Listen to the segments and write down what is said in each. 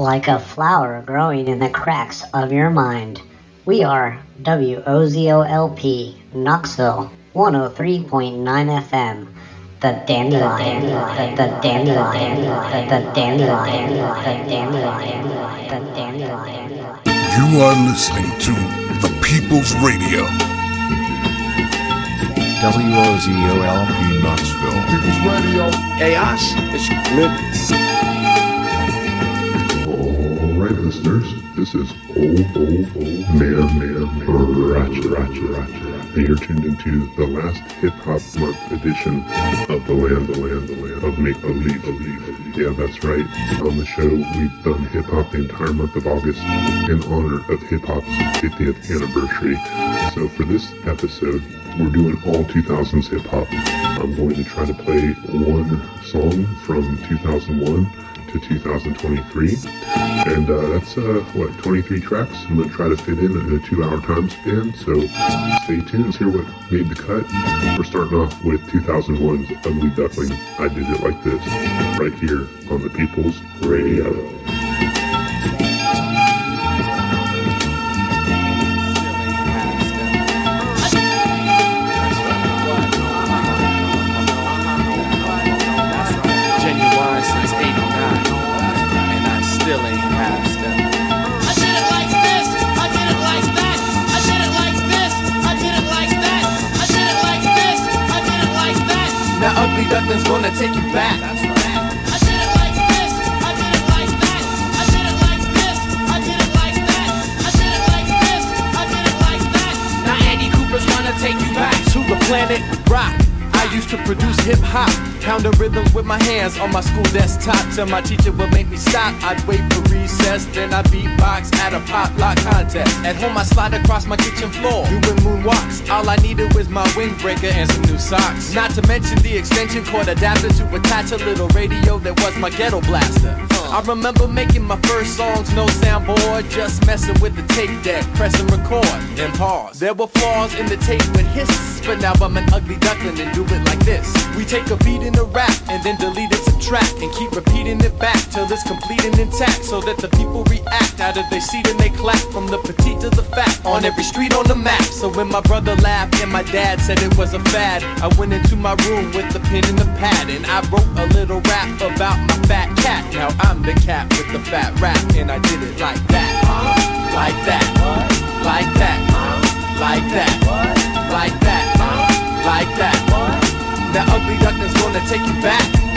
like a flower growing in the cracks of your mind. We are WOZOLP, Knoxville, 103.9 FM. The Dandelion, the Dandelion, the Dandelion, the Dandelion, the Dandelion. You are listening to The People's Radio. WOZOLP Knoxville. People's Radio. Hey, Osh, it's Good. All right, listeners, this is old, old, old man, man, Ratchet, Ratchet, Ratchet. And you're tuned into the last hip hop month edition of the land, the land, the land of make believe, believe. Yeah, that's right. On the show, we've done hip hop the entire month of August in honor of hip hop's 50th anniversary. So for this episode, we're doing all 2000s hip hop. I'm going to try to play one song from 2001 to 2023. And uh, that's, uh, what, 23 tracks? I'm going to try to fit in in a two hour time span. So stay tuned, hear what made the cut. We're starting off with 2001's Ugly Duckling. I did it like this, right here on the People's Radio. I did it like that. Now Andy Cooper's gonna take you back to the planet rock. I used to produce hip hop, count the rhythms with my hands on my school desktop. Till my teacher would make me stop. I'd wait for recess, then I'd beatbox at a pop lock contest. At home, I slide across my kitchen floor, doing moonwalks. All I needed was my windbreaker and some new socks. Not to mention the extension cord adapter to attach a little radio that was my ghetto blaster. I remember making my first songs, no soundboard, just messing with the tape deck, pressing record, then pause. There were flaws in the tape with hiss, but now I'm an ugly duckling and do it like this. We take a beat in a rap and then delete it, subtract, and keep repeating it back till it's complete and intact, so that the people react out of their seat and they clap from the petite to the fat on every street on the map. So when my brother laughed and my dad said it was a fad, I went into my room with the pen and the pad and I wrote a little rap about my fat cat. Now I'm the cat with the fat rap, and I did it like that, like that, like that, like that, like that, like that. That ugly duckling's gonna take you back.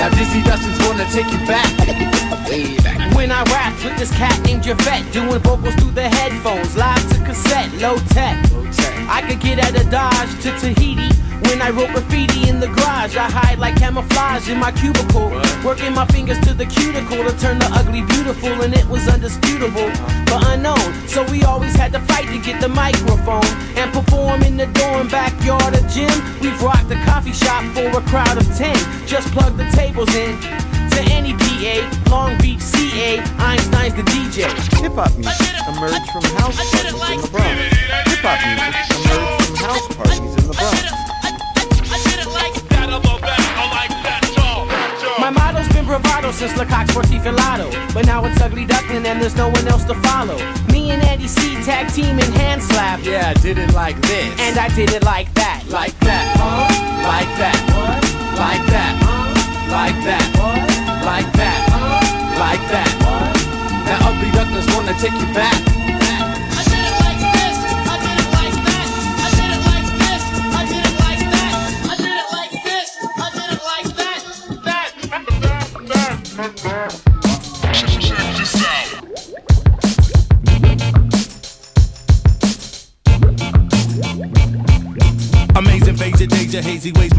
Now Dizzy Dustin's gonna take you back. Way back. When I rapped with this cat named Javette, doing vocals through the headphones, live to cassette, low tech. I could get out of Dodge to Tahiti. When I wrote graffiti in the garage, I hide like camouflage in my cubicle. Working my fingers to the cuticle to turn the ugly beautiful, and it was undisputable, but unknown. So we always had to fight to get the microphone and perform in the dorm backyard of gym. We've rocked the coffee shop for a crowd of 10. Just plug the tables in to any PA, Long Beach, CA, Einstein's the DJ. Hip hop music emerged from house parties in the Bronx. Hip hop music emerged from house parties since Lecoq Sportif and But now it's ugly duckling and there's no one else to follow. Me and Andy C tag team and hand slap. Yeah, I did it like this. And I did it like that. like that, like that, like that, like that, like that, like that. That ugly duckling's gonna take you back.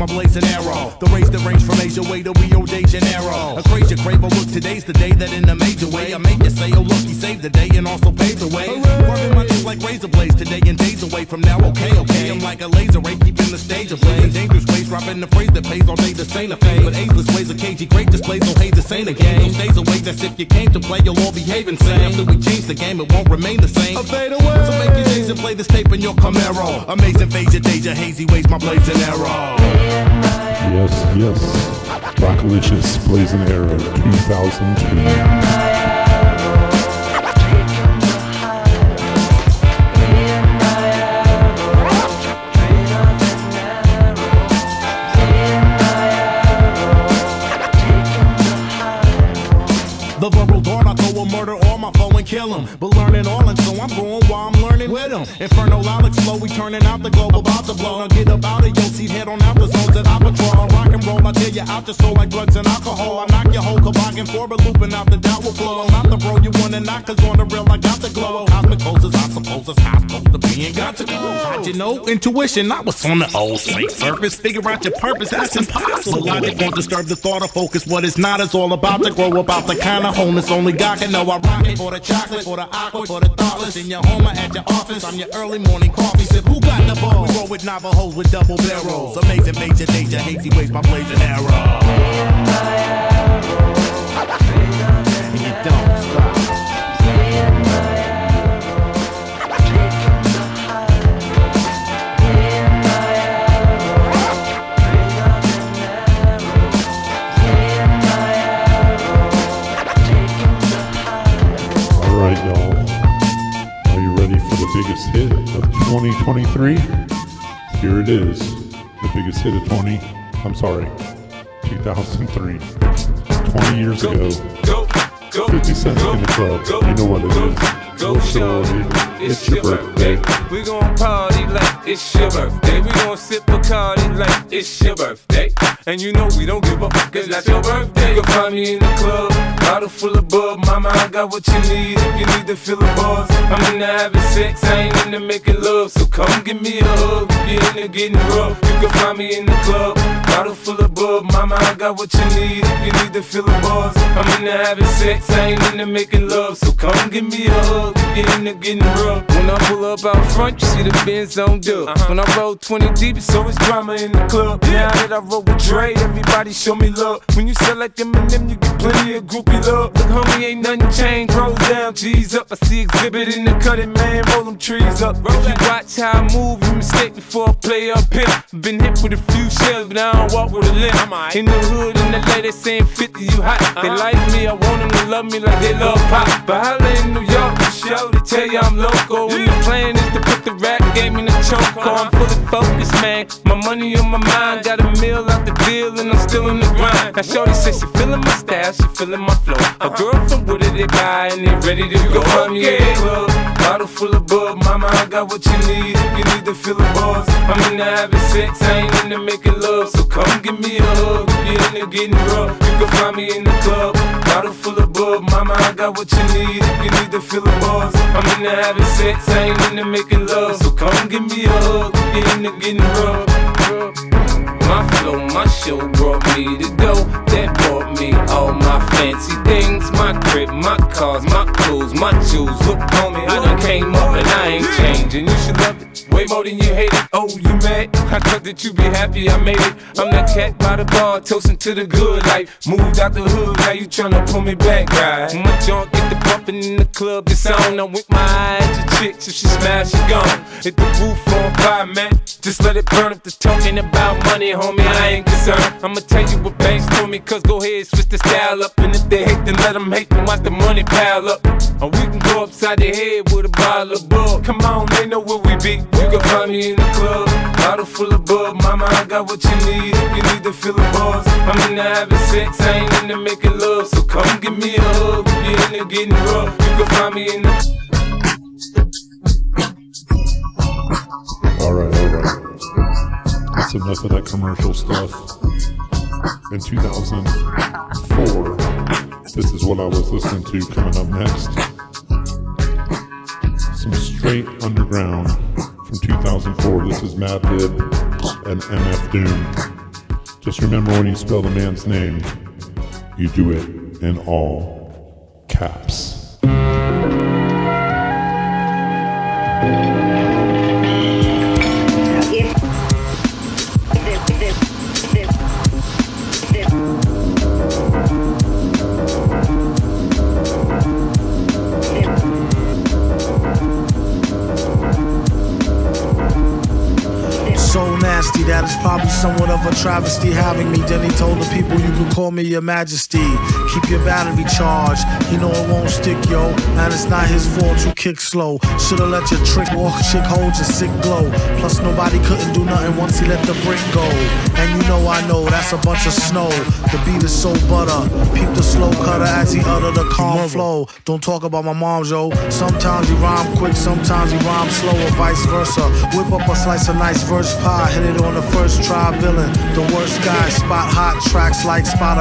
My blazing arrow. The race that range from Asia way to Rio de Janeiro. A crazy crave, look, today's the day that in a major way I make you say, oh look, he saved the day and also paved the way. Working my days like razor blades today and days away from now, okay, okay. I'm like a laser ray, keeping the stage ablaze. Dangerous ways, dropping the phrase that pays all day to say the fame. But ageless ways of cagey great displays, this ain't a game. Those days away, that's if you came to play, you'll all behave insane. After we change the game, it won't remain the same. A fade away. So make your days and play this tape in your Camaro. Amazing phase, your danger, hazy ways, my blazing arrow. Yes, yes. Blackalicious Blazing Arrow 2002. Inferno Alex flow, we turning out the globe about to blow. Now get up out of your seat, head on out the zones that I patrol. Rock and roll, I tear you out your soul like drugs and alcohol. I knock your whole toboggan for a looping out the doubt will flow. I'm not the bro you wanna knock, cause on the real I got the glow. Cosmic poses, I suppose how supposed to be and got to go. How'd you know? Intuition, I was on the old snake surface. Figure out your purpose, that's impossible. Logic won't disturb the thought or focus. What it's not is all about to grow about the kind of wholeness only God can know. I rock it for the chocolate, for the aqua, for the thoughtless. In your home or at your office, I'm your early morning coffee sip. Who got the ball? We roll with Navajos with double barrels. Amazing major danger, hazy ways, my blazing arrow. And biggest hit of 2023? Here it is. The biggest hit of 20. I'm sorry, 2003. 20 years ago. 50 Cent in the club. You know what it is. Go shorty. It's your birthday. We gon' party like it's your birthday. We gon' sip Bacardi like it's your birthday. And you know we don't give a fuck, it's not your birthday. You can find me in the club, bottle full of bub. Mama, I got what you need if you need to feel the buzz. I'm into having sex, I ain't into making love. So come give me a hug if you're into getting rough. You can find me in the club, bottle full of bub. Mama, I got what you need if you need to feel the buzz. I'm into having sex, I ain't into making love. So come give me a hug if you're into getting rough. When I pull up out front, you see the Benz on dub. When I roll 20 deep, it's always drama in the club. Now that I roll with Dre, everybody show me love. When you sell like Eminem, you get plenty of groupie love. Look, homie, ain't nothing changed. Roll down, G's up. I see Xzibit in the cutting, man. Roll them trees up. If you watch how I move, you mistake before I play up here. Been hit with a few shells, but I don't walk with a limp. In the hood, in the LA, they saying 50, you hot. They like me, I want them to love me like they love pop. But holla in New York, for show, they tell you I'm local. And the plan is to put the rap game in the choke. I'm fully focused, man. My money on my mind, got a meal out the deal, and I'm still in the grind. Now, Shorty says she feeling my style, she feeling my flow. A girl from Wooded, they buy, and they ready to go. In the club, bottle full of bub. Mama, I got what you need if you need to feel the buzz. I'm into having sex, I ain't into making love. So come give me a hug if you're into getting rough. You can find me in the club, bottle full of bub. Mama, I got what you need if you need to feel the buzz. I'm into having sex, I ain't into making love. So come give me a hug if you're getting rough. My flow, my show brought me to go. That brought me all my fancy things. My crib, my cars, my clothes, my jewels. Look, homie, I done came up and I ain't changing. You should love it. Way more than you hate it. Oh, you mad? I thought that you be happy I made it. I'm that cat by the bar, toasting to the good life. Moved out the hood, now you tryna pull me back, right? My junk get the bumping in the club, it's on. I'm with my eyes to chicks, if she smash, she gone. Hit the roof on fire, man. Just let it burn if the talking about money, homie. I ain't concerned. I'ma tell you what banks told me, cause go ahead, switch the style up. And if they hate, then let them hate, then watch the money pile up. Or we can go upside the head with a bottle of bug. Come on, they know where we be. You can find me in the club, bottle full of bug. Mama, I got what you need if you need to feel the buzz. I'm into having sex, I ain't into making love. So come give me a hug if you're into getting rough. You can find me in the All right, all right. That's enough of that commercial stuff. In 2004, this is what I was listening to coming up next. Some straight underground from 2004. This is Madlib and MF Doom. Just remember when you spell the man's name, you do it in all caps. Call me your majesty. Keep your battery charged. He know it won't stick, yo. And it's not his fault you kick slow. Shoulda let your trick walk, chick hold your sick glow. Plus nobody couldn't do nothing once he let the brick go. And you know I know that's a bunch of snow. The beat is so butter. Peep the slow cutter as he utter the calm flow. Don't talk about my mom, yo. Sometimes he rhyme quick, sometimes he rhyme slow, or vice versa. Whip up a slice of nice verse pie, hit it on the first try. Villain, the worst guy. Spot hot tracks like spot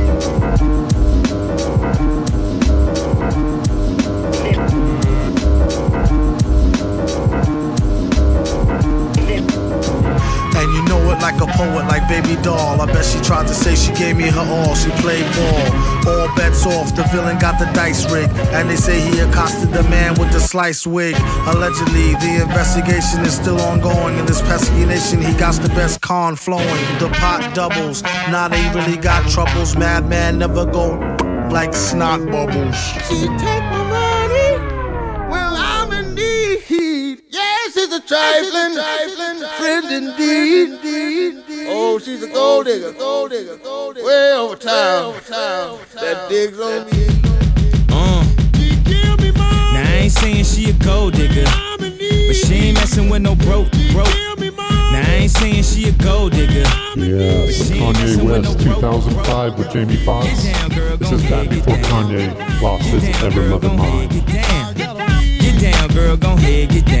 Baby doll. I bet she tried to say she gave me her all. She played ball. All bets off. The villain got the dice rig. And they say he accosted the man with the slice wig. Allegedly, the investigation is still ongoing. In this pesky nation, he got the best con flowing. The pot doubles. Now they really got troubles. Madman never go like snot bubbles. She take my money Well, I'm in need. Yes, it's a trifling, trifling friend indeed. Oh, she's a gold digger, gold digger, gold digger. Way over town, that digs on me. Uh. Now I ain't saying she a gold digger, but she ain't messing with no broke, broke. Now I ain't saying she a gold digger. Yeah, Kanye West 2005 with Jamie Foxx. This is back before Kanye lost his ever loving mind. Get down, get down, girl, gon' head, get down,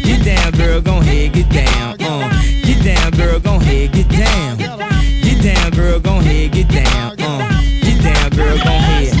Get down, girl, gon' head, get down, uh. Get down, girl, gon' head, get down. Get down, girl, gon' head, get down, uh. Get down, girl, gon' head.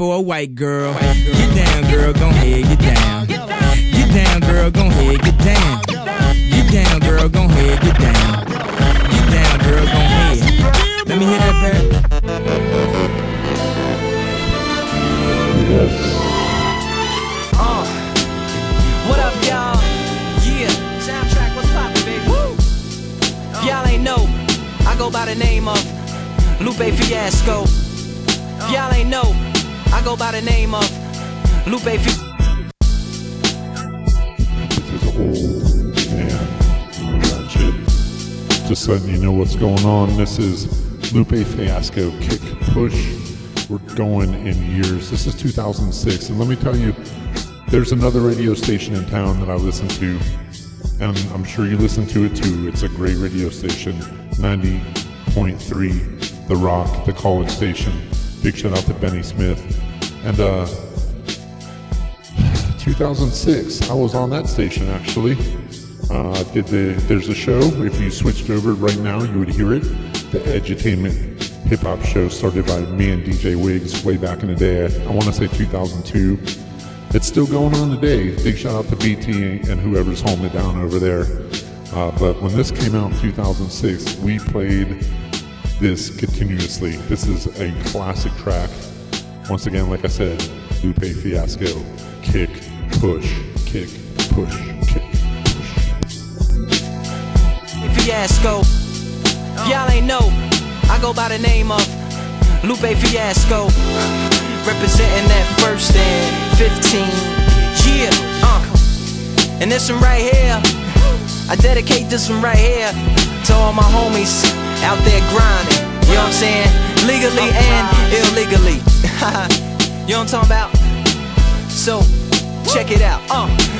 for a white girl. Get down, girl, gon' ahead, get down. Get down, girl, gon' ahead, get down. Get down, girl, gon' ahead, get down. Get down, girl, gon' ahead. Let me hear that back. Yes. Uh, what up, y'all? Yeah. Soundtrack, what's poppin', baby? Woo! Y'all ain't know, I go by the name of Lupe Fiasco. Y'all ain't know. I go by the name of Lupe Fiasco. Just letting you know what's going on. This is Lupe Fiasco Kick Push. We're going in years. This is 2006. And let me tell you, there's another radio station in town that I listen to. And I'm sure you listen to it too. It's a great radio station 90.3 The Rock, the college station. Big shout out to Benny Smith. And uh, 2006, I was on that station actually. Uh, did the there's a show. If you switched over right now, you would hear it. The Edutainment Hip Hop Show started by me and DJ Wiggs way back in the day. I, want to say 2002. It's still going on today. Big shout out to BT and whoever's holding it down over there. Uh, but when this came out in 2006, we played this continuously. This is a classic track. Once again, like I said, Lupe Fiasco, kick, push, kick, push, kick. push. Fiasco. Y'all ain't know, I go by the name of Lupe Fiasco. Representing that first and 15. Yeah, uh. And this one right here, I dedicate this one right here to all my homies out there grinding. You know what I'm saying? Legally and illegally. you know what I'm talking about? So, check it out. Uh.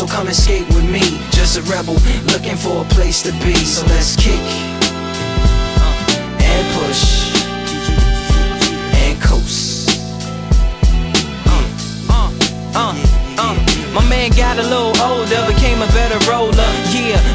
So come and skate with me, just a rebel looking for a place to be. So let's kick uh, and push and coast. Uh, uh, uh, uh. My man got a little older, became a better roller.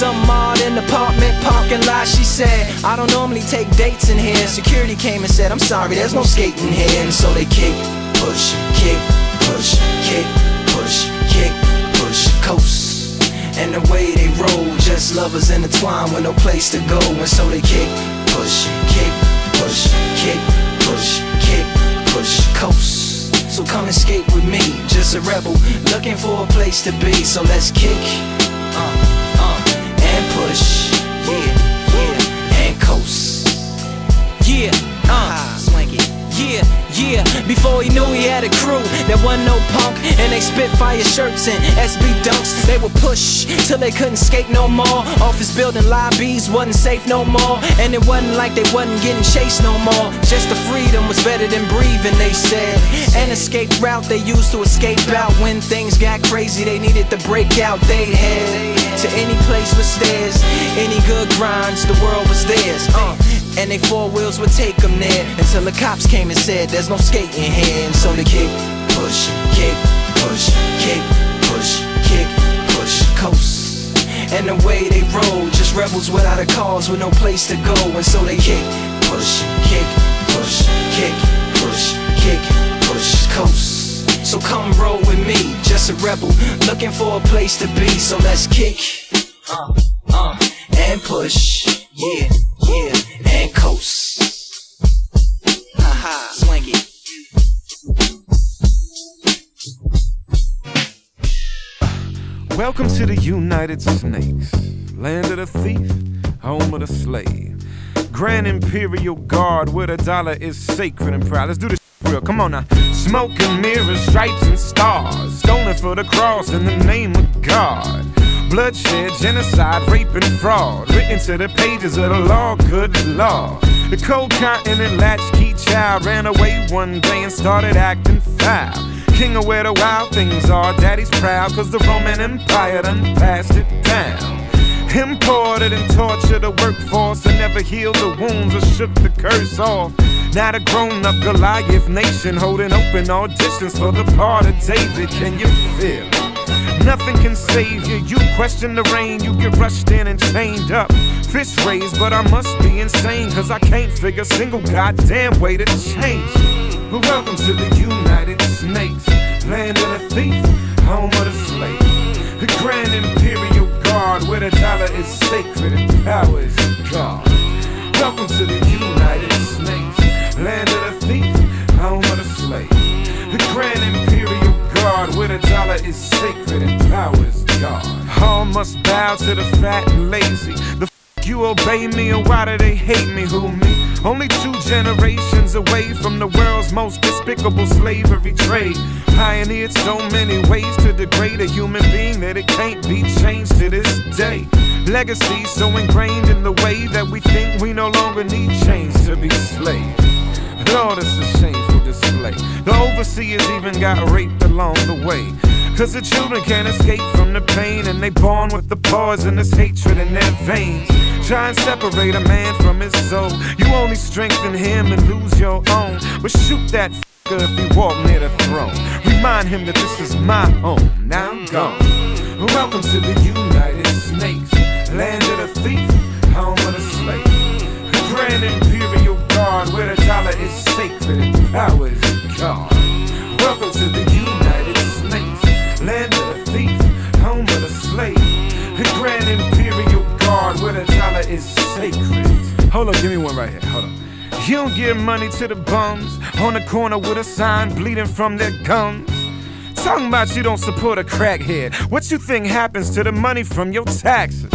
Some odd in the apartment parking lot. She said, I don't normally take dates in here. Security came and said, I'm sorry, there's no skating here. And so they kick, push, kick, push, kick, push, kick, push, coast. And the way they roll, just lovers intertwined with no place to go. And so they kick, push, kick, push, kick, push, kick, push, coast. So come and skate with me, just a rebel looking for a place to be. So let's kick, uh, yeah, yeah, and coast, yeah, uh, swank it, yeah, yeah. Before he knew he had a crew, there wasn't no punk, and they spit fire shirts and SB dunks. They would push till they couldn't skate no more. Office building lobbies wasn't safe no more, and it wasn't like they wasn't getting chased no more. Just the freedom was better than breathing, they said. An escape route they used to escape out when things got crazy. They needed to break out. They head to any place with stairs, any good grinds. The world was theirs. Uh. And they four wheels would take them there until the cops came and said there's no skating here. And so they kick, push, kick, push, kick, push, kick, push, coast. And the way they roll, just rebels without a cause with no place to go. And so they kick, push, kick, push, kick, push, kick, push, coast. So come roll with me, just a rebel, looking for a place to be. So let's kick, uh, uh, and push, yeah, yeah, and coast. Haha, swing it. Welcome to the United Snakes, land of the thief, home of the slave. Grand Imperial Guard, where the dollar is sacred and proud. Let's do this real. Come on now. Smoke and mirrors, stripes and stars. Stolen for the cross in the name of God. Bloodshed, genocide, rape, and fraud. Written to the pages of the law, good law. The cold continent latchkey child ran away one day and started acting foul. King of where the wild things are, daddy's proud, cause the Roman Empire done passed it down. Imported and tortured the workforce and never healed the wounds or shook the curse off. Now the grown up Goliath nation holding open auditions for the part of David. Can you feel? it? Nothing can save you. You question the rain, you get rushed in and chained up. Fish raised, but I must be insane, cause I can't figure a single goddamn way to change. welcome to the United Snakes, land of the thief, home of the slave. The Grand Imperial Guard, where the dollar is sacred and power is God. Welcome to the United Snakes, land of the thief, home of the slave. The Grand Imperial Guard, where the dollar is sacred and power is God. All must bow to the fat and lazy. The you obey me, or why do they hate me? Who me? Only two generations away from the world's most despicable slavery trade. Pioneered so many ways to degrade a human being that it can't be changed to this day. Legacy so ingrained in the way that we think we no longer need chains to be slaves. Lord, it's a shameful display. The overseers even got raped along the way. Cause the children can't escape from the pain, and they born with the poisonous hatred in their veins. Try and separate a man from his soul. You only strengthen him and lose your own. But shoot that f***er if he walk near the throne. Remind him that this is my home. Now I'm gone. Welcome to the United Snakes, land of the thief, home of the slave. The Grand Imperial Guard, where the dollar is sacred and power is God. Welcome to the United land of the thief, home of the slave. The Grand Imperial Guard, where the dollar is sacred. Hold on, give me one right here. Hold on. You don't give money to the bums on the corner with a sign bleeding from their gums. Talking about you don't support a crackhead. What you think happens to the money from your taxes?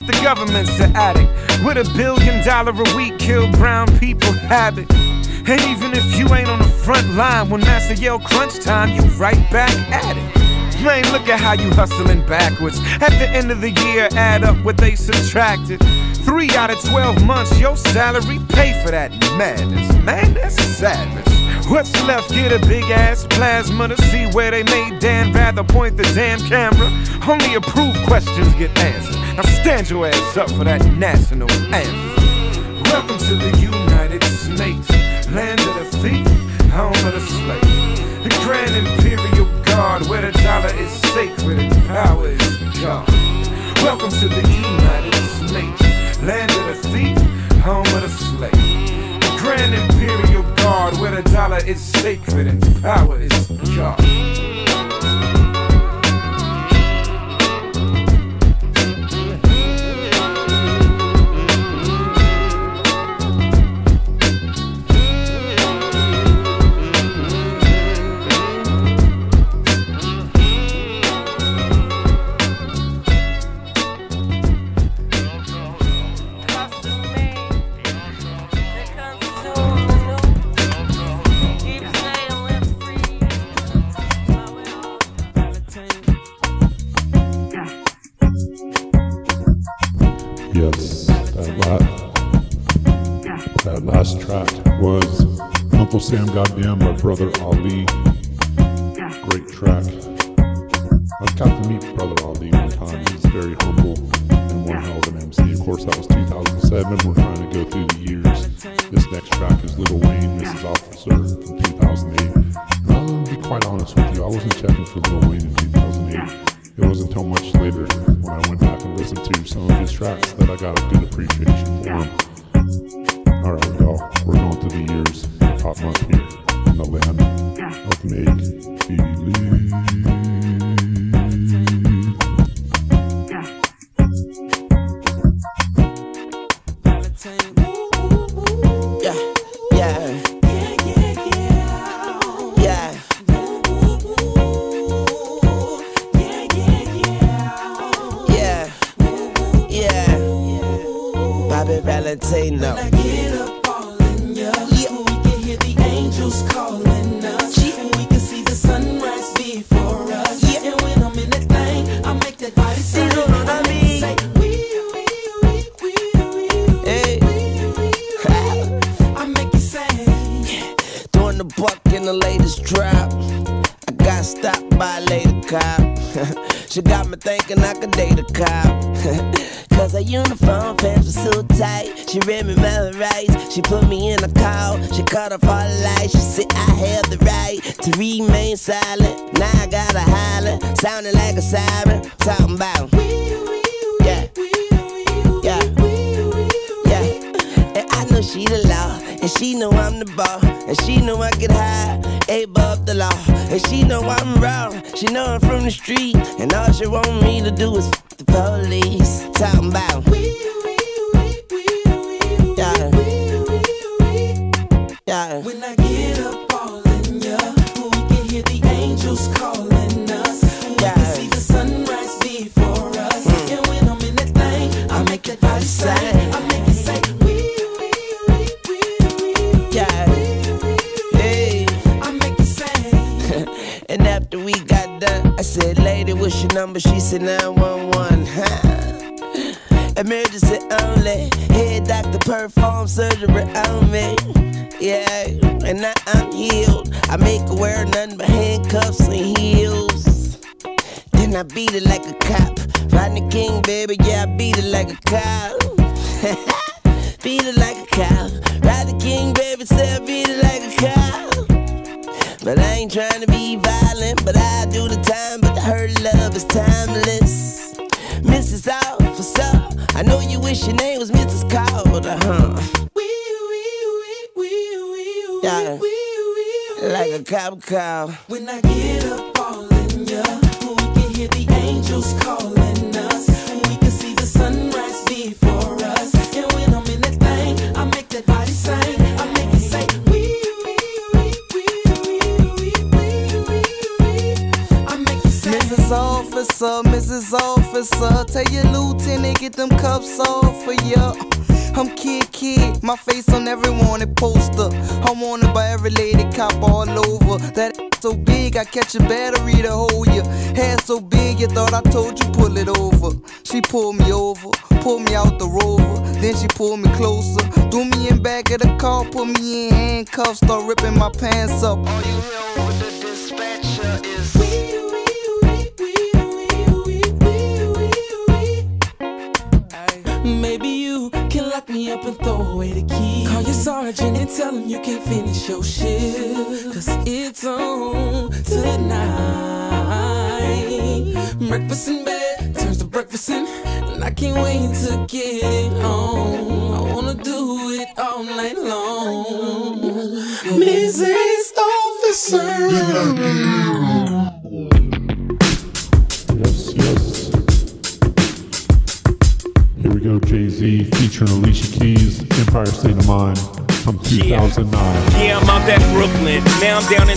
The government's the addict with a billion dollar a week kill brown people habit. And even if you ain't on the front line when Master yell crunch time, you right back at it. Man, look at how you hustling backwards. At the end of the year, add up what they subtracted. Three out of 12 months, your salary pay for that madness. Man, that's savage. What's left? Get a big ass plasma to see where they made Dan Rather point the damn camera. Only approved questions get answered. Now stand your ass up for that national anthem. Welcome to the United Snakes, land of the thief, home of the slave. The Grand Imperial Guard, where the dollar is sacred and power is God. Welcome to the United Snakes, land of the thief, home of the slave. The Grand Imperial Guard, where the dollar is sacred and power is God. Uncle Sam Goddamn by Brother Ali. Great track. I got to meet Brother Ali one time. He's very humble and one hell of an MC. Of course, that was 2007. We're trying to go through the years. This next track is Little Wayne, Mrs. Officer from 2008. I'll be quite honest with you, I wasn't checking for Little Wayne in 2008. It wasn't until much later when I went back and listened to some of his tracks that I got a good appreciation for him. Alright, number? She said, 911. Huh? Emergency only. Head doctor perform surgery on me. Yeah, and now I'm healed. I make her wear nothing but handcuffs and heels. Then I beat it like a cop. Rodney King, baby, yeah, I beat it like a cop. beat it like When I get up I catch a battery to hold ya. Hair so big, you thought I told you pull it over. She pulled me over, pulled me out the rover. Then she pulled me closer, threw me in back of the car, put me in handcuffs, start ripping my pants up. 2009. Yeah, I'm out at Brooklyn. Now I'm down in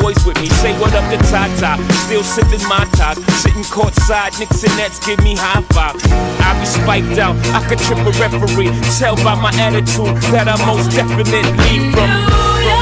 boys with me. Say what up to Tata, still sipping my top. Sitting courtside, Knicks and Nets give me high five. I be spiked out, I could trip a referee. Tell by my attitude that I most definitely from. You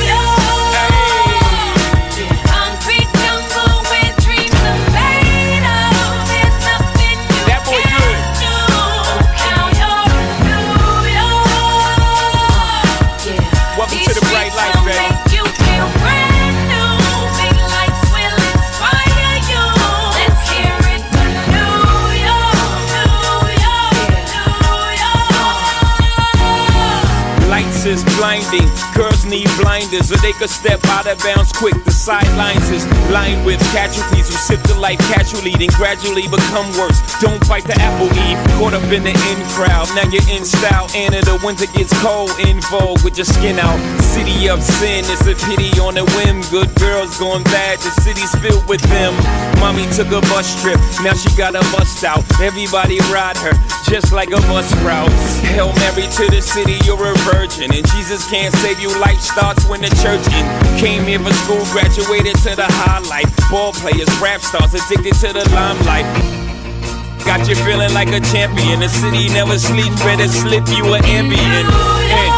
blinding, girls need blinders, or they could step out of bounds quick. The sidelines is lined with casualties who sip the life casually, then gradually become worse. Don't bite the apple eve, caught up in the in crowd. Now you're in style, and in the winter gets cold, in vogue with your skin out. City of sin, it's a pity on a whim. Good girls going bad, the city's filled with them. Mommy took a bus trip, now she got a bust out. Everybody ride her, just like a bus route. Hail Mary to the city, you're a virgin. And Jesus can't save you, life starts when the church in. Came here for school, graduated to the highlight. Ball players, rap stars, addicted to the limelight. Got you feeling like a champion. The city never sleeps, better slip you an Ambien. And,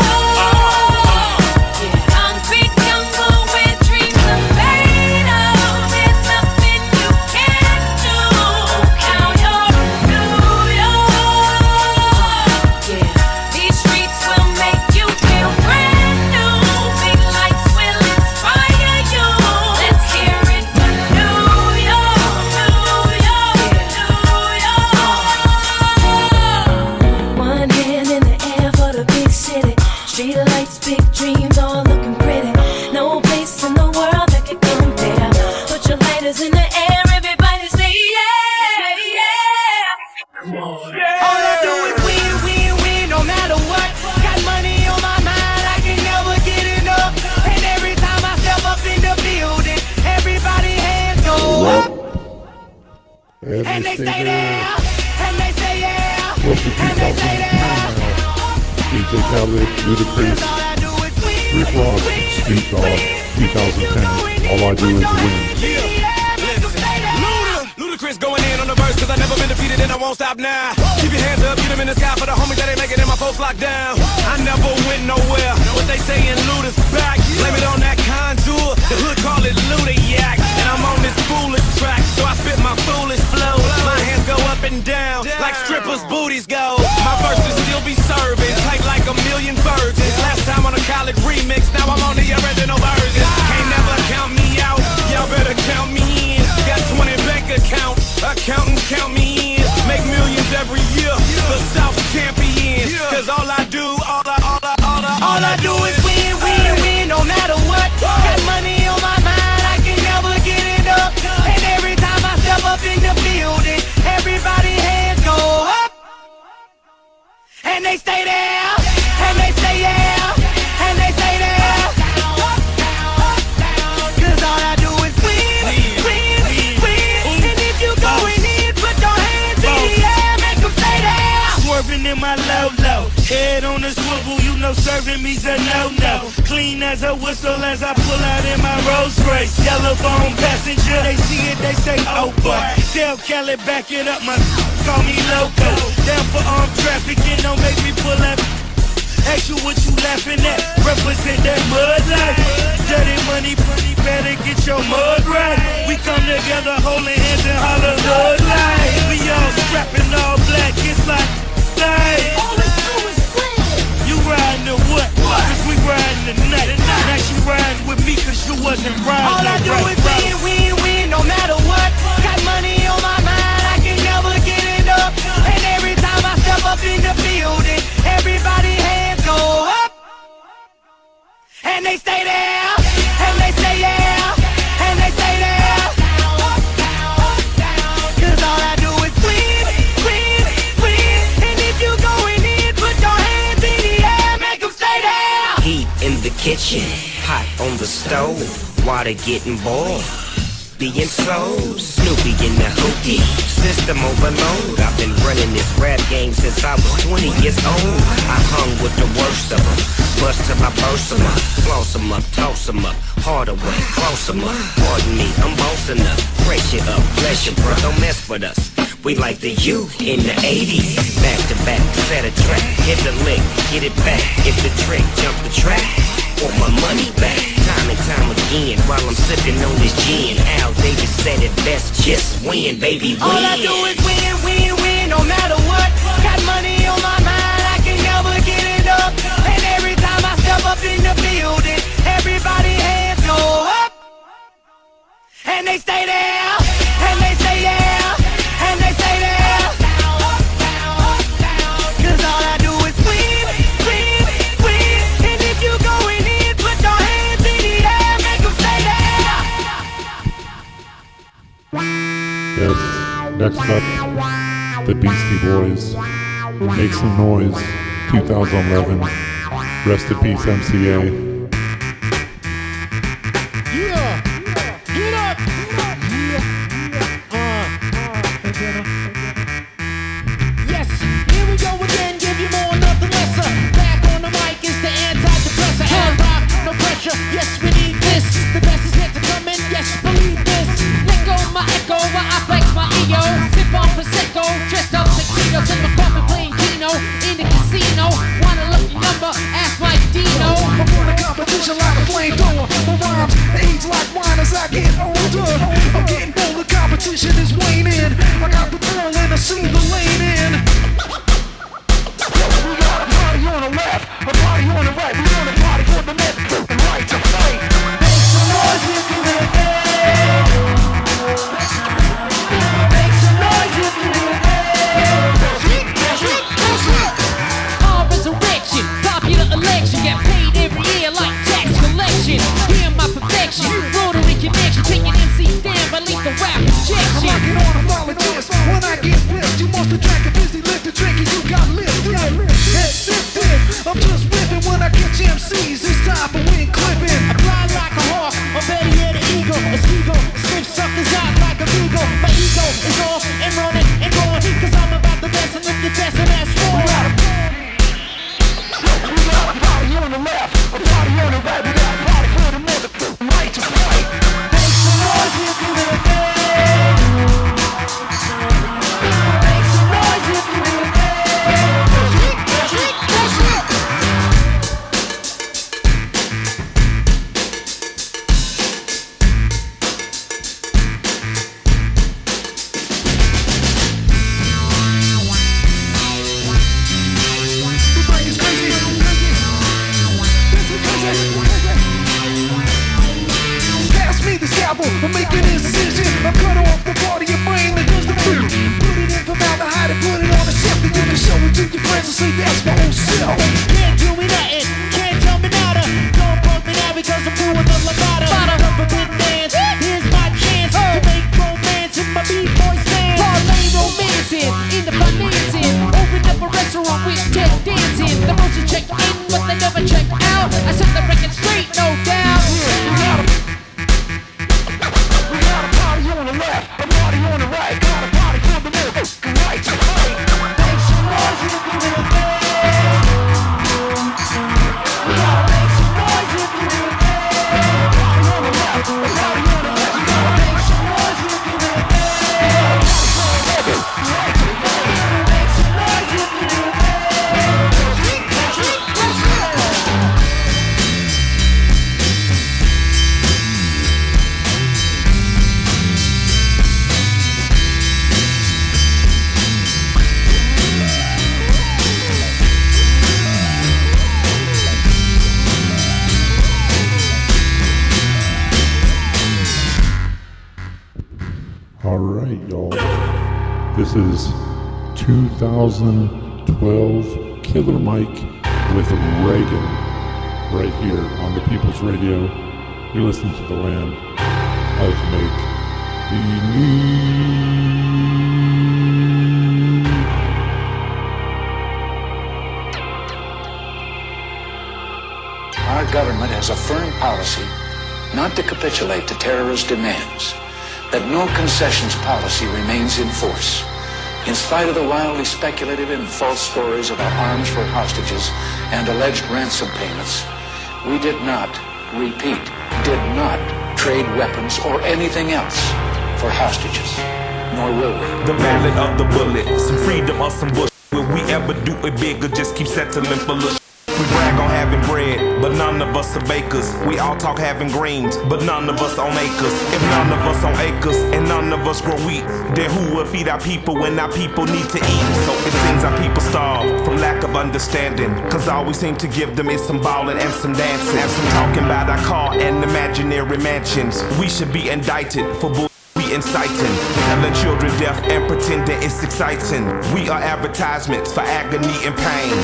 Tell Kelly back it up, my call me loco. Down for armed trafficking, don't make me pull up. Ask you what you laughing at, represent that mud life. Dirty money, money, better get your mud right. We come together holding hands and holler mud life. We all strapping all black, it's like, hey. You riding or what? Cause we riding tonight. Now she riding with me cause you wasn't riding All I do right, is win, win, win, no matter what. in the building. Everybody hands go up. And they stay there. And they stay there. And they stay there. All I do is win, win, win. And if you going in, put your hands in the air. Stay there. Heat in the kitchen. Hot on the stove. Water getting boiled. Being slow. Snoopy in the hootie system overload. I've been running this rap game since I was 20 years old. I hung with the worst of them. Bust till I burst them up. Floss them up, toss them up. Harder way, close them up. Pardon me, I'm bossing up. Pressure up, bless you, bro. Don't mess with us. We like the U in the 80s. Back to back, set a track. Hit the lick, get it back. If the trick, jump the track want my money back. Time and time again While I'm sipping on this gin. Al Davis said it best Just win, baby, win. All I do is win, win, win No matter what. Got money on my mind I can never get it up. And every time I step up in the building Everybody hands go up. And they stay there. Next up, the Beastie Boys. Make some noise. 2011. Rest in peace, MCA. 2012 Killer Mike with Reagan right here on the People's Radio. You're listening to the land of make the our government has a firm policy not to capitulate to terrorist demands, that no concessions policy remains in force. In spite of the wildly speculative and false stories about arms for hostages and alleged ransom payments, we did not, repeat, did not trade weapons or anything else for hostages. Nor will we. The ballad of the bullet, some freedom or some bush. Will we ever do it bigger? just keep settling for little? We brag on having bread, but none of us are bakers. We all talk having greens, but none of us own acres. If none of us own acres and none of us grow wheat, then who will feed our people when our people need to eat? So it seems our people starve from lack of understanding. Cause all we seem to give them is some ballin' and some dancing. And some talking about our car and imaginary mansions. We should be indicted for bull inciting, telling children death and pretending it's exciting. We are advertisements for agony and pain.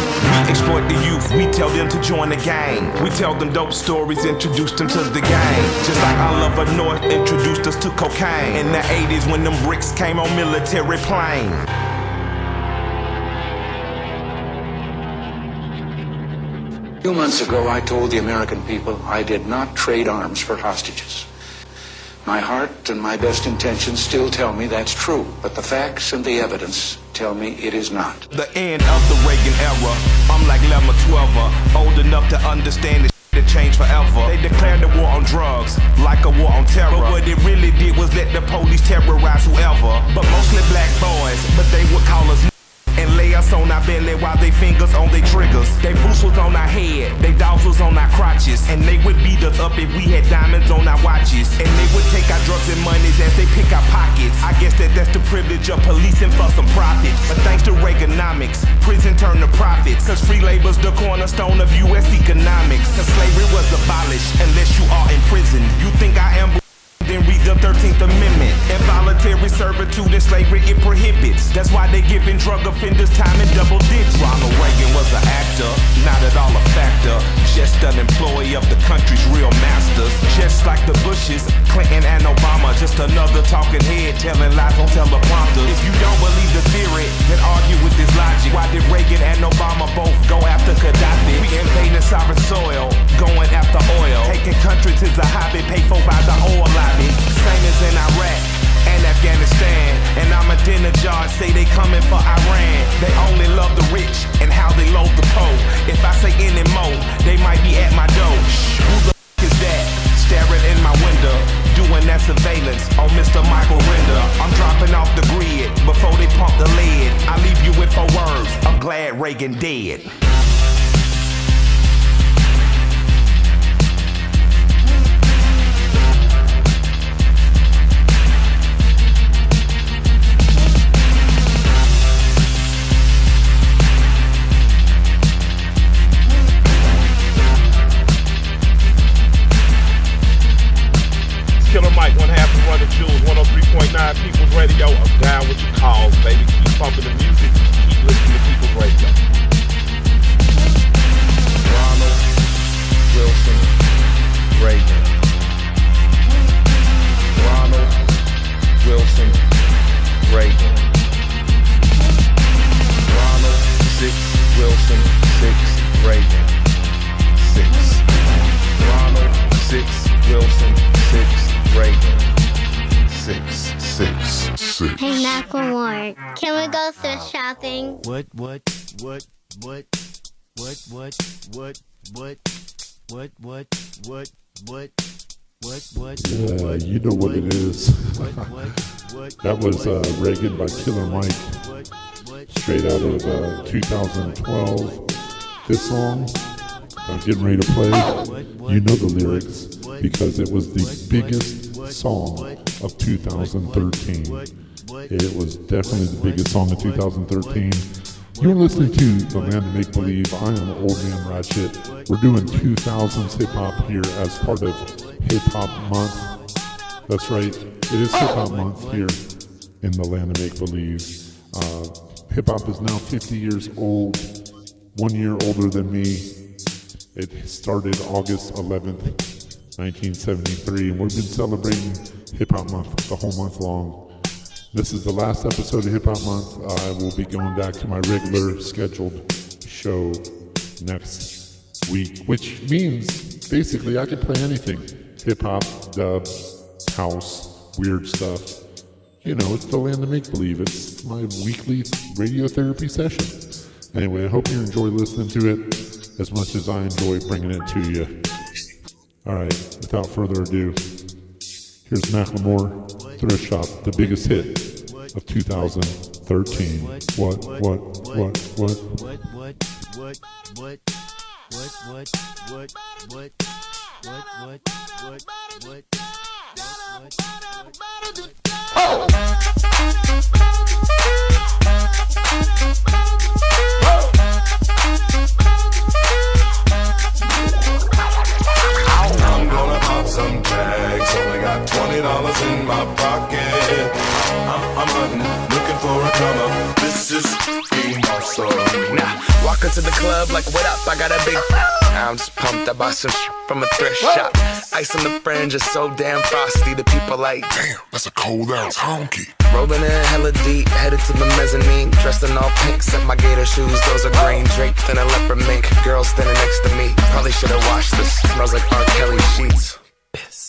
We exploit the youth, we tell them to join the gang. We tell them dope stories, introduce them to the game. Just like Oliver North introduced us to cocaine. In the 80s when them bricks came on military plane. A few months ago, I told the American people I did not trade arms for hostages. My heart and my best intentions still tell me that's true, but the facts and the evidence tell me it is not. The end of the Reagan era. I'm like Lemma 12, old enough to understand this that changed forever. They declared the war on drugs, like a war on terror. But what it really did was let the police terrorize whoever. But mostly black boys, but they would call us us on our belly while they fingers on their triggers. They boots was on our head, they dogs was on our crotches. And they would beat us up if we had diamonds on our watches. And they would take our drugs and monies as they pick our pockets. I guess that that's the privilege of policing for some profit. But thanks to Reaganomics, prison turned to profits. Cause free labor's the cornerstone of US economics. Cause slavery was abolished unless you are in prison. You think I am then read the 13th Amendment. Involuntary servitude and slavery it prohibits. That's why they giving drug offenders time in double digits. Ronald Reagan was an actor, not at all a factor. Just an employee of the country's real masters. Just like the Bushes, Clinton and Obama. Just another talking head telling lies on teleprompters. If you don't believe the theory, then argue with this logic. Why did Reagan and Obama both go after Gaddafi? We invading sovereign soil, going after oil. Taking countries is a hobby paid for by the oil lobby. Same as in Iraq and Afghanistan. And Ahmadinejad say they coming for Iran. They only love the rich and how they load the poor. If I say any more, they might be at my door. Who the f- is that? Staring in my window, doing that surveillance on Mr. Michael Render. I'm dropping off the grid before they pump the lead. I leave you with four words. I'm glad Reagan dead. Radio. I'm down with your calls, baby. Keep pumping the music. What, what, what, what, what, what, what, what, what, what, what, what, what, what, Yeah, you know what it is. that was uh, Reagan by Killer Mike, straight out of uh, 2012. This song I'm getting ready to play, you know the lyrics because it was the biggest song of 2013. It was definitely the biggest song of 2013. You're listening to The Land of Make Believe. I am Old Man Ratchet. We're doing 2000s hip hop here as part of Hip Hop Month. That's right, it is Hip Hop Month here in the Land of Make Believe. Uh, hip hop is now 50 years old, one year older than me. It started August 11th, 1973, and we've been celebrating Hip Hop Month the whole month long. This is the last episode of Hip Hop Month. I will be going back to my regular scheduled show next week, which means basically I can play anything hip hop, dub, house, weird stuff. You know, it's the land of make believe. It's my weekly radiotherapy session. Anyway, I hope you enjoy listening to it as much as I enjoy bringing it to you. Alright, without further ado, here's Macklemore, Thrift Shop, the biggest hit of 2013. What, what, what, what? what, what, what, what, what, what, what, what, what, what, what, what, I'm pop some tags. Only got twenty dollars in my pocket. I'm, I'm hunting, looking for a come up. This is being awesome. Nah, walk into the club like, what up? I got a big. I'm just pumped. I bought some from a thrift shop. Ice on the fringe is so damn frosty. The people like, damn, that's a cold ass honky. Rolling in hella deep, headed to the mezzanine. Dressed in all pink, set my gator shoes. Those are green draped in a leopard mink. Girl standing next to me. Probably should have washed this. Smells like R. Kelly sheets piss.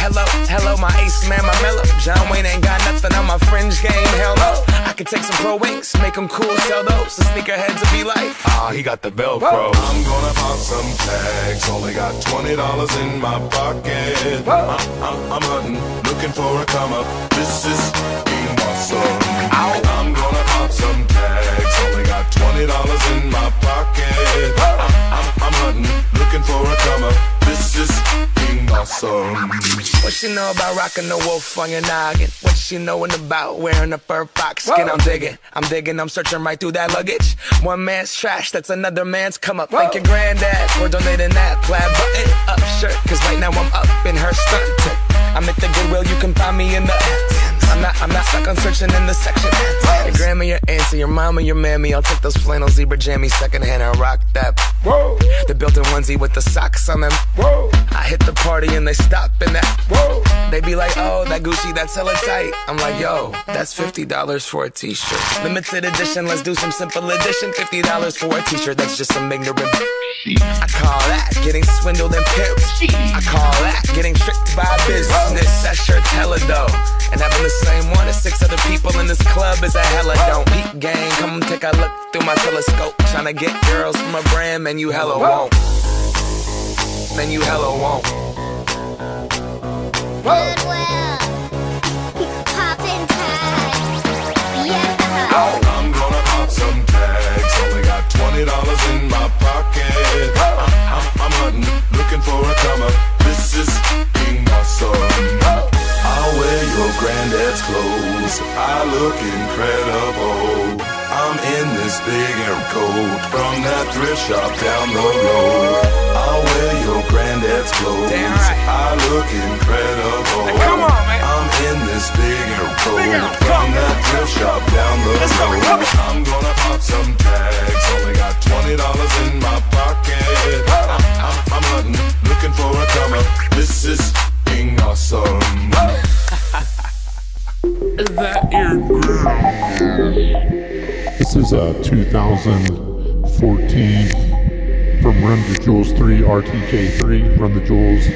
Hello, hello, my ace man, my mellow. John Wayne ain't got nothing on my fringe game. Hell no. I could take some pro wings, make them cool, sell those. The sneakerheads will be like, ah, he got the Velcro. I'm gonna pop some tags. Only got twenty dollars in my pocket. I'm, I'm, I'm hunting, looking for a come up. This is being awesome. I'm gonna pop some tags. Only got twenty dollars in my pocket. I'm, I'm, I'm hunting, looking for a come up. This is being awesome. What she know about rocking the wolf on your noggin? What she knowin' about wearing a fur fox skin? I'm digging, I'm digging, I'm searching right through that luggage. One man's trash, that's another man's come up. Thank your granddad for donating that plaid button up shirt. Cause right now I'm up in her stunt. I'm at the Goodwill, you can find me in the. I'm not, I'm not stuck on searching in the section. Your grandma, your auntie, your mama, your mammy. I'll take those flannel zebra jammies secondhand and rock that. Whoa. The built-in onesie with the socks on them. Whoa. I hit the party and they stop in that. Whoa. They be like, oh, that Gucci, that's hella tight. I'm like, yo, that's fifty dollars for a t-shirt. Limited edition, let's do some simple edition. Fifty dollars for a t-shirt, that's just some ignorant. I call that getting swindled and pimped. I call that getting tricked by business. That shirt's hella dope. And having the same one as six other people in this club is a hella don't. Peak gang, come take a look through my telescope. Tryna get girls from a brand, man, you hella won't. Man, you hella won't. Goodwill. Poppin' tags. Yeah. I'm gonna pop some tags. Only got twenty dollars in my pocket. I'm, I'm, I'm hunting, looking for a come up. This is being awesome. I'll wear your granddad's clothes. I look incredible. Coat from that thrift shop down the road. I'll wear your granddad's clothes. I look incredible. come on, man. I'm in this big air coat from that thrift shop down the road. I'm gonna pop some tags. Only got twenty dollars in my pocket. I'm, I'm, I'm hunting, looking for a come up. This is being awesome. Is that ear This is uh, a 2014 from Run the Jewels 3 RTJ3. Run the Jewels.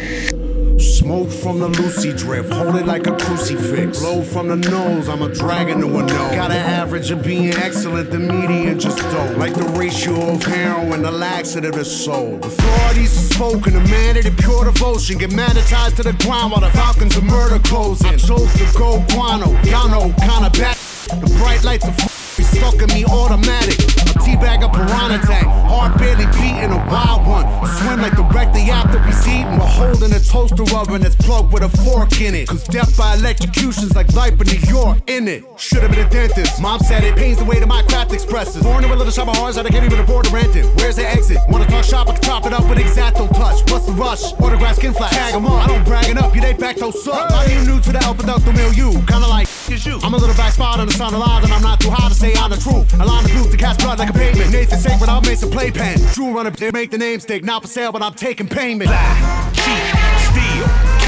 Smoke from the Lucy drip, hold it like a crucifix. Blow from the nose, I'm a dragon to a nose. Got an average of being excellent, the median just don't. Like the ratio of heroin, the laxative is sold. Authorities are spoken, a man of the pure devotion. Get magnetized to the ground while the falcons of murder closing. I chose to go guano, y'all know, kinda bad. The bright lights of we fucking me automatic. A teabag, a piranha tank. Heart barely beating, a wild one. Swim like the wreck directly after he's. We're holding a toaster oven that's plugged with a fork in it. Cause death by electrocution's like life in New York, in it. Should've been a dentist. Mom said it pains the way that my craft expresses. Born in a little shop of horrors I can't even afford to rent it. Where's the exit? Wanna talk shop, I can chop it up with exacto touch. What's the rush? Autograph skin flash. Tag 'em up. I don't bragging up, you they back those suck. Are you new to the El Producto Milieu? Kinda like is you. I'm a little back spot on the sound alive, and I'm not too high to say I'm truth. I line the booth to cast blood like a pavement. Nathan sacred, I'll make some playpen. Drew run up, they make the name stick. Not for sale, but I'm taking payment. Lie, cheat, steal,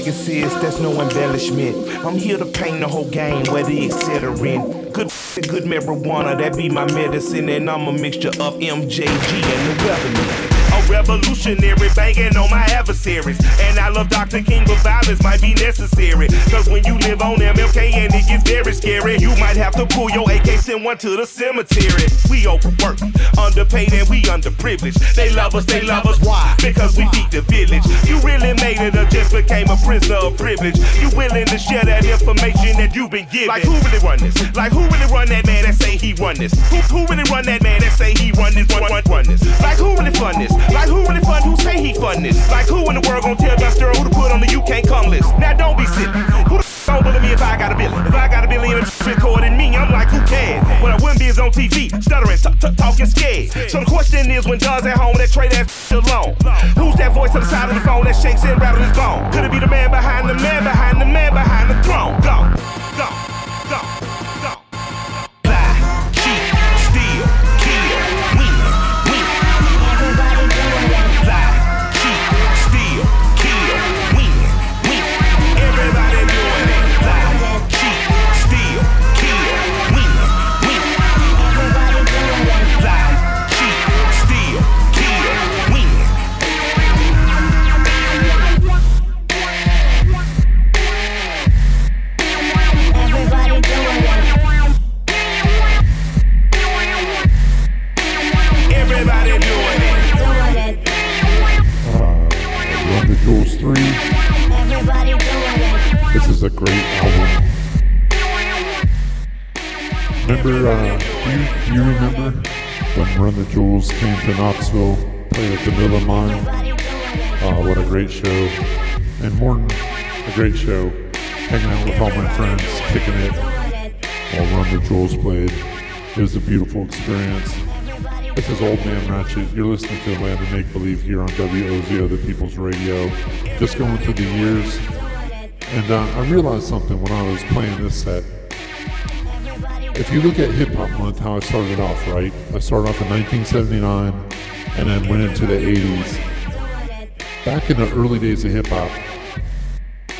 a Pegasus, that's no embellishment. I'm here to paint the whole game, where the etc. in. Good, good marijuana, that be my medicine, and I'm a mixture of MJG and the weatherman. Revolutionary banging on my adversaries. And I love Dr. King, but violence might be necessary. Cause when you live on MLK and it gets very scary, you might have to pull your AK, send one to the cemetery. We overwork, underpaid, and we underprivileged. They love us, they love us. Why? Because we feed the village. You really made it or just became a prisoner of privilege. You willing to share that information that you've been given. Like who really run this? Like who really run that man that say he run this? Who, who really run that man that say he run this, run, run, run this? Like who really fund this? Like who really fund who say he fund this? Like who in the world gonna tell Dusty who to put on the you can't come list? Now don't be silly. Who the f- don't believe me if I got a billion? If I got a billion and recording me, I'm like, who cares? What I wouldn't be is on TV, stuttering, talking scared. So the question is, when Don's at home, that trade ass alone. Who's that voice on the side of the phone that shakes and rattles his bone? Could it be the man behind the man behind the man behind the throne? Go, go, Remember, uh, do you, you remember when Run the Jewels came to Knoxville, played at the Mill & Mine? Oh, what a great show. And Morton, a great show, hanging out with all my friends, kicking it while Run the Jewels played. It was a beautiful experience. This is Old Man Ratchet. You're listening to of Make Believe here on WOZO, the People's Radio. Just going through the years. And uh, I realized something when I was playing this set. If you look at Hip Hop Month, how I started off, right? I started off in 1979 and then went into the 80s. Back in the early days of hip hop,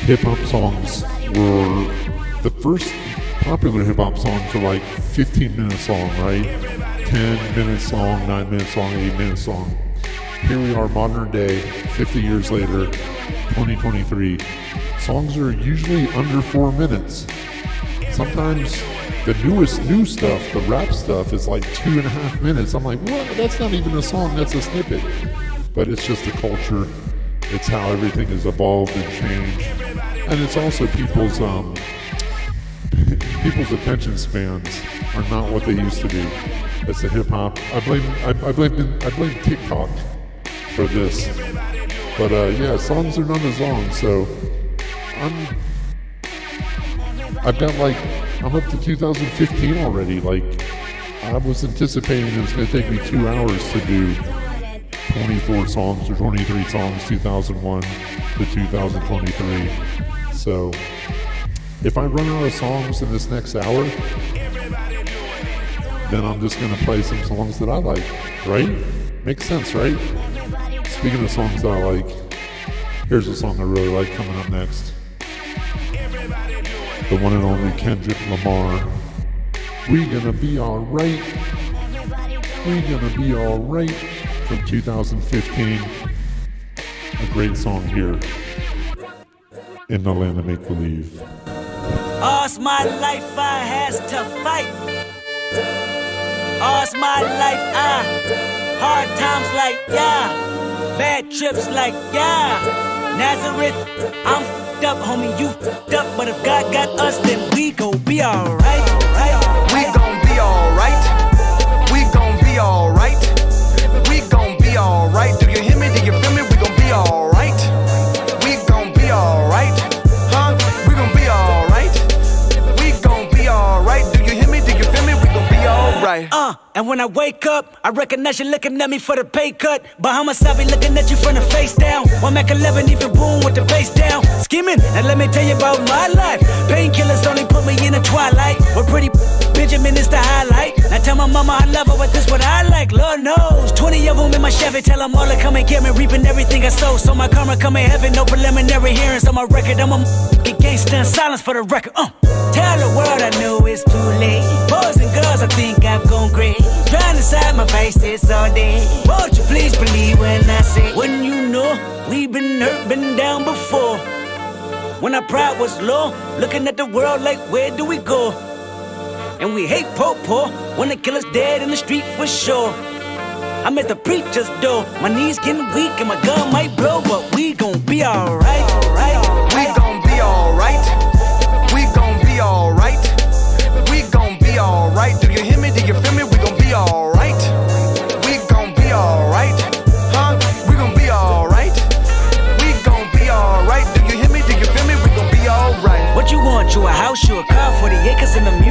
hip hop songs were the first popular hip hop songs were like 15 minutes long, right? 10 minutes long, 9 minutes long, 8 minutes long. Here we are, modern day, 50 years later, 2023. Songs are usually under 4 minutes. Sometimes the newest new stuff, the rap stuff, is like two and a half minutes. I'm like, what? That's not even a song, that's a snippet. But it's just the culture. It's how everything has evolved and changed. And it's also people's um people's attention spans are not what they used to be. It's the hip hop. I blame I, I blame I blame TikTok for this. But uh, yeah, songs are not as long, so I'm I've got like I'm up to 2015 already. Like I was anticipating it was gonna take me two hours to do 24 songs or 23 songs 2001 to 2023. So if I run out of songs in this next hour, then I'm just gonna play some songs that I like, right? Makes sense, right? Speaking of songs that I like, here's a song I really like coming up next. The one and only Kendrick Lamar. We gonna be alright. We gonna be alright from 2015. A great song here. in the land of make believe. All's my life I has to fight. All's my life I hard times like yeah, bad trips like yeah. Nazareth, I'm fed up, homie, you fucked up. But if God got us, then we gon' be alright. Be alright. Uh, and when I wake up, I recognize you looking at me for the pay cut. Bahamas, I be looking at you from the face down. One Mac 11, even boom with the bass down. Skimming, and let me tell you about my life. Painkillers only put me in the twilight. We're pretty Benjamin is the highlight. Now tell my mama I love her, but this what I like. Lord knows. 20 of them in my Chevy, tell them all to come and get me. Reaping everything I sow. So my karma come in heaven, no preliminary hearings on my record. I'm a get gangsta in silence for the record. Uh. Tell the world I know it's too late. Boys and girls, I think I've gone great. Trying to side my face this all day. Won't you please believe when I say, when you know we've been hurt, been down before. When our pride was low, looking at the world like, where do we go? And we hate po po when they kill us dead in the street for sure. I'm at the preacher's door, my knees getting weak and my gun might blow, but we gon' be alright. We gon' be alright. We gon' be alright. We gon' be alright. Do you hear me? Do you feel me? We gon' be alright. We gon' be alright. Huh? We gon' be alright. We gon' be alright. Do you hear me? Do you feel me? We gon' be alright. What you want? You a house, you a car, 40 acres in the mule,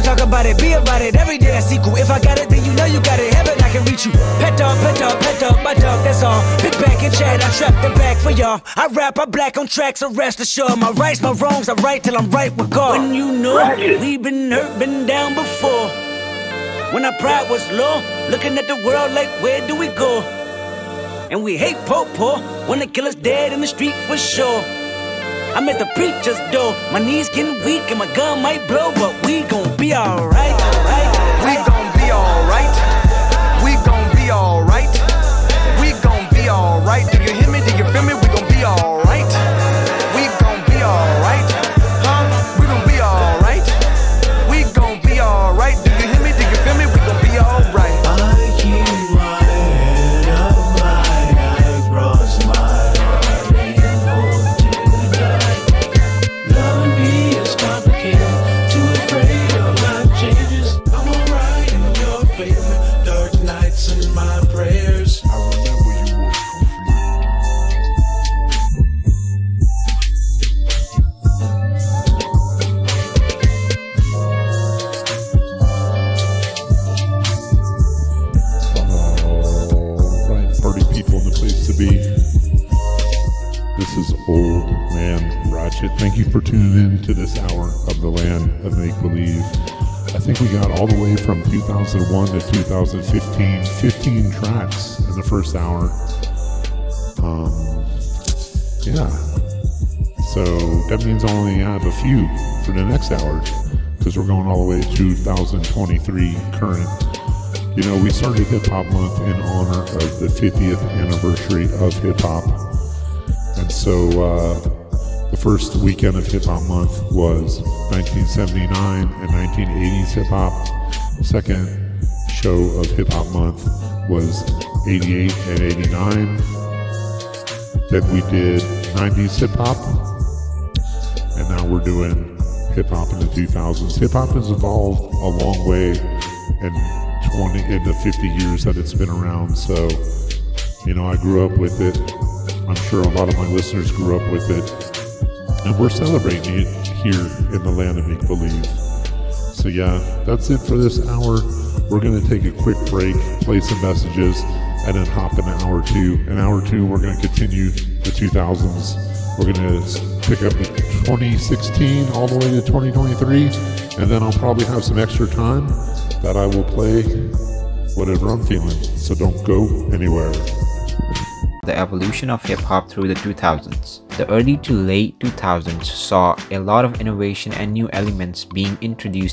Don't talk about it, be about it. Every day I sequel. If I got it, then you know you got it. Heaven, I can reach you. Pet dog, pet dog, pet dog, my dog, that's all. Big back and chat, I trap the back for y'all. I rap, I black on tracks, so rest assured. My rights, my wrongs, I right till I'm right with God. When you know we've been hurt, been down before. When our pride was low, looking at the world like, where do we go? And we hate po po when they kill us dead in the street for sure. I'm at the preacher's door, my knees getting weak and my gun might blow, but we gon' be alright. We gon' be alright. We gon' be alright. We gon' be alright. Do you hear me? Do you feel me? We gon' be alright. From 2001 to 2015, 15 tracks in the first hour. Um, yeah. So that means I only have a few for the next hour because we're going all the way to 2023 current. You know, we started Hip Hop Month in honor of the 50th anniversary of hip hop. And so uh, the first weekend of Hip Hop Month was 1979 and 1980s hip hop. Second show of Hip Hop Month was 88 and 89. Then we did 90s hip hop. And now we're doing hip hop in the 2000s. Hip hop has evolved a long way in 20 in the 50 years that it's been around. So, you know, I grew up with it. I'm sure a lot of my listeners grew up with it. And we're celebrating it here in the land of make believe. So, yeah, that's it for this hour. We're going to take a quick break, play some messages, and then hop in an hour two. An hour two, we're going to continue the 2000s. We're going to pick up 2016 all the way to 2023, and then I'll probably have some extra time that I will play whatever I'm feeling. So don't go anywhere. the evolution of hip hop through the 2000s. The early to late 2000s saw a lot of innovation and new elements being introduced